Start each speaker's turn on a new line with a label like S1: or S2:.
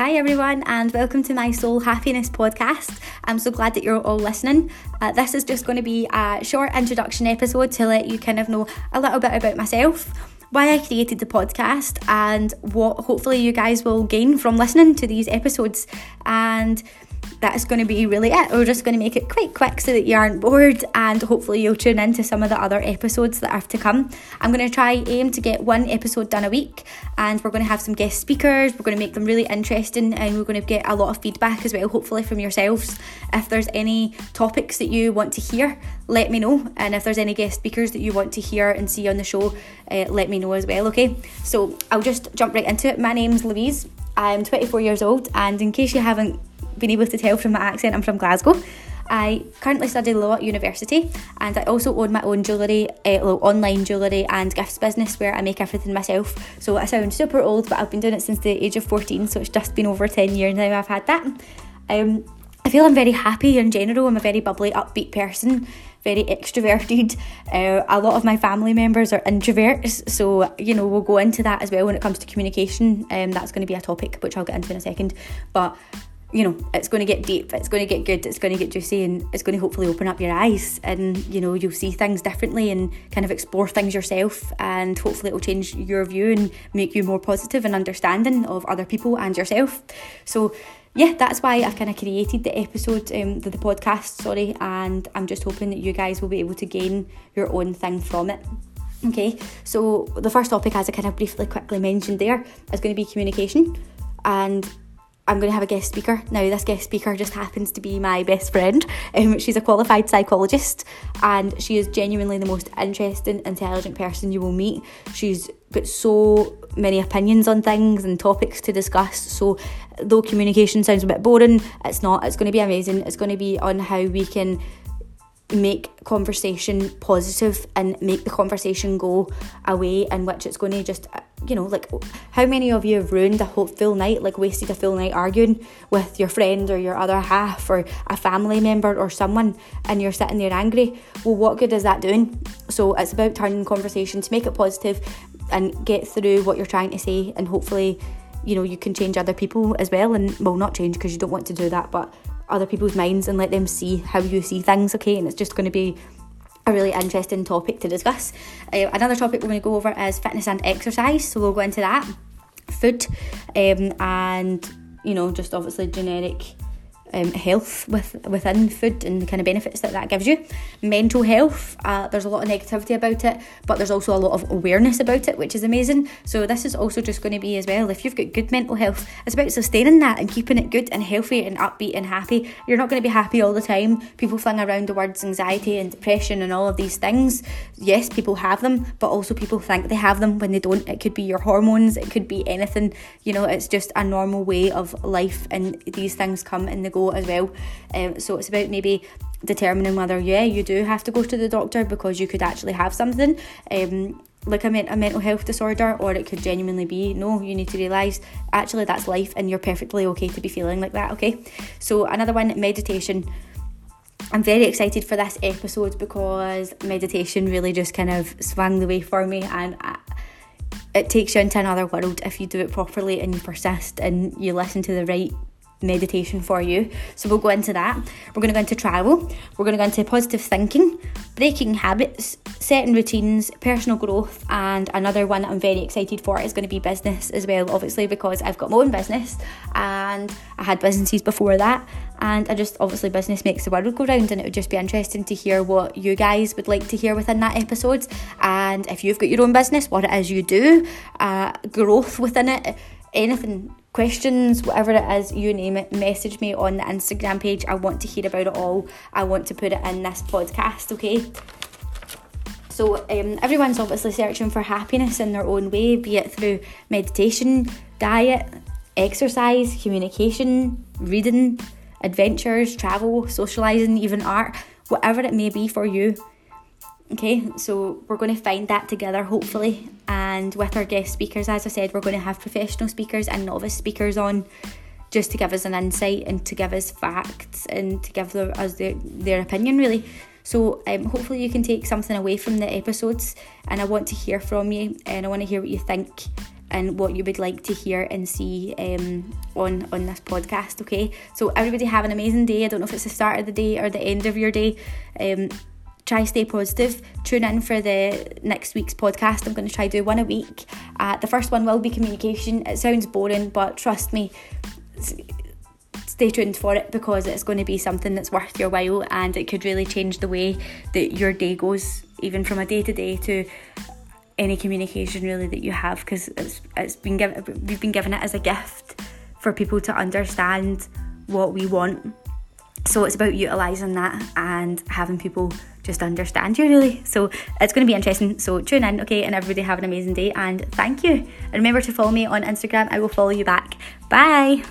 S1: Hi, everyone, and welcome to my Soul Happiness podcast. I'm so glad that you're all listening. Uh, this is just going to be a short introduction episode to let you kind of know a little bit about myself, why I created the podcast, and what hopefully you guys will gain from listening to these episodes. And that's going to be really it. We're just going to make it quite quick so that you aren't bored and hopefully you'll tune into some of the other episodes that have to come. I'm going to try aim to get one episode done a week and we're going to have some guest speakers. We're going to make them really interesting and we're going to get a lot of feedback as well, hopefully from yourselves. If there's any topics that you want to hear, let me know. And if there's any guest speakers that you want to hear and see on the show, uh, let me know as well, okay? So I'll just jump right into it. My name's Louise. I'm 24 years old, and in case you haven't been able to tell from my accent, I'm from Glasgow. I currently study law at university and I also own my own jewellery, uh, online jewellery and gifts business where I make everything myself. So I sound super old, but I've been doing it since the age of 14, so it's just been over 10 years now I've had that. Um, I feel I'm very happy in general. I'm a very bubbly, upbeat person, very extroverted. Uh, a lot of my family members are introverts, so you know we'll go into that as well when it comes to communication. Um, that's going to be a topic which I'll get into in a second. But you know, it's going to get deep, it's going to get good, it's going to get juicy, and it's going to hopefully open up your eyes. And you know, you'll see things differently and kind of explore things yourself. And hopefully, it will change your view and make you more positive and understanding of other people and yourself. So, yeah, that's why I've kind of created the episode, um, the, the podcast, sorry. And I'm just hoping that you guys will be able to gain your own thing from it. Okay, so the first topic, as I kind of briefly quickly mentioned there, is going to be communication. And I'm going to have a guest speaker. Now, this guest speaker just happens to be my best friend. Um, she's a qualified psychologist and she is genuinely the most interesting, intelligent person you will meet. She's got so many opinions on things and topics to discuss. So, though communication sounds a bit boring, it's not. It's going to be amazing. It's going to be on how we can make conversation positive and make the conversation go away in which it's going to just you know like how many of you have ruined a whole full night like wasted a full night arguing with your friend or your other half or a family member or someone and you're sitting there angry well what good is that doing so it's about turning conversation to make it positive and get through what you're trying to say and hopefully you know you can change other people as well and well not change because you don't want to do that but other people's minds and let them see how you see things, okay? And it's just going to be a really interesting topic to discuss. Uh, another topic we're going to go over is fitness and exercise, so we'll go into that. Food um, and, you know, just obviously generic um, health with within food and the kind of benefits that that gives you. Mental health, uh, there's a lot of negativity about it, but there's also a lot of awareness about it, which is amazing. So this is also just going to be as well. If you've got good mental health, it's about sustaining that and keeping it good and healthy and upbeat and happy. You're not going to be happy all the time. People fling around the words anxiety and depression and all of these things. Yes, people have them, but also people think they have them when they don't. It could be your hormones, it could be anything. You know, it's just a normal way of life, and these things come and they go as well. Um, so it's about maybe determining whether yeah you do have to go to the doctor because you could actually have something um, like a, a mental health disorder or it could genuinely be no you need to realize actually that's life and you're perfectly okay to be feeling like that okay so another one meditation I'm very excited for this episode because meditation really just kind of swung the way for me and I, it takes you into another world if you do it properly and you persist and you listen to the right meditation for you. So we'll go into that. We're going to go into travel. We're going to go into positive thinking, breaking habits, setting routines, personal growth, and another one that I'm very excited for is going to be business as well, obviously, because I've got my own business and I had businesses before that. And I just obviously business makes the world go round, and it would just be interesting to hear what you guys would like to hear within that episode. And if you've got your own business, what it is you do, uh, growth within it, anything questions, whatever it is, you name it, message me on the Instagram page. I want to hear about it all. I want to put it in this podcast, okay? So, um, everyone's obviously searching for happiness in their own way, be it through meditation, diet, exercise, communication, reading, adventures, travel, socialising, even art, whatever it may be for you. Okay, so we're going to find that together hopefully. And with our guest speakers, as I said, we're going to have professional speakers and novice speakers on just to give us an insight and to give us facts and to give us their, their opinion really. So um, hopefully you can take something away from the episodes and I want to hear from you and I want to hear what you think and what you would like to hear and see um, on on this podcast. Okay, so everybody have an amazing day. I don't know if it's the start of the day or the end of your day. Um, try stay positive. Tune in for the next week's podcast. I'm going to try do one a week. Uh, the first one will be communication. It sounds boring, but trust me. Stay tuned for it because it's going to be something that's worth your while and it could really change the way that your day goes, even from a day to day to any communication really that you have because it's, it's been given we've been given it as a gift for people to understand what we want so it's about utilizing that and having people just understand you really. So it's going to be interesting. So tune in okay and everybody have an amazing day and thank you. And remember to follow me on instagram. I will follow you back. Bye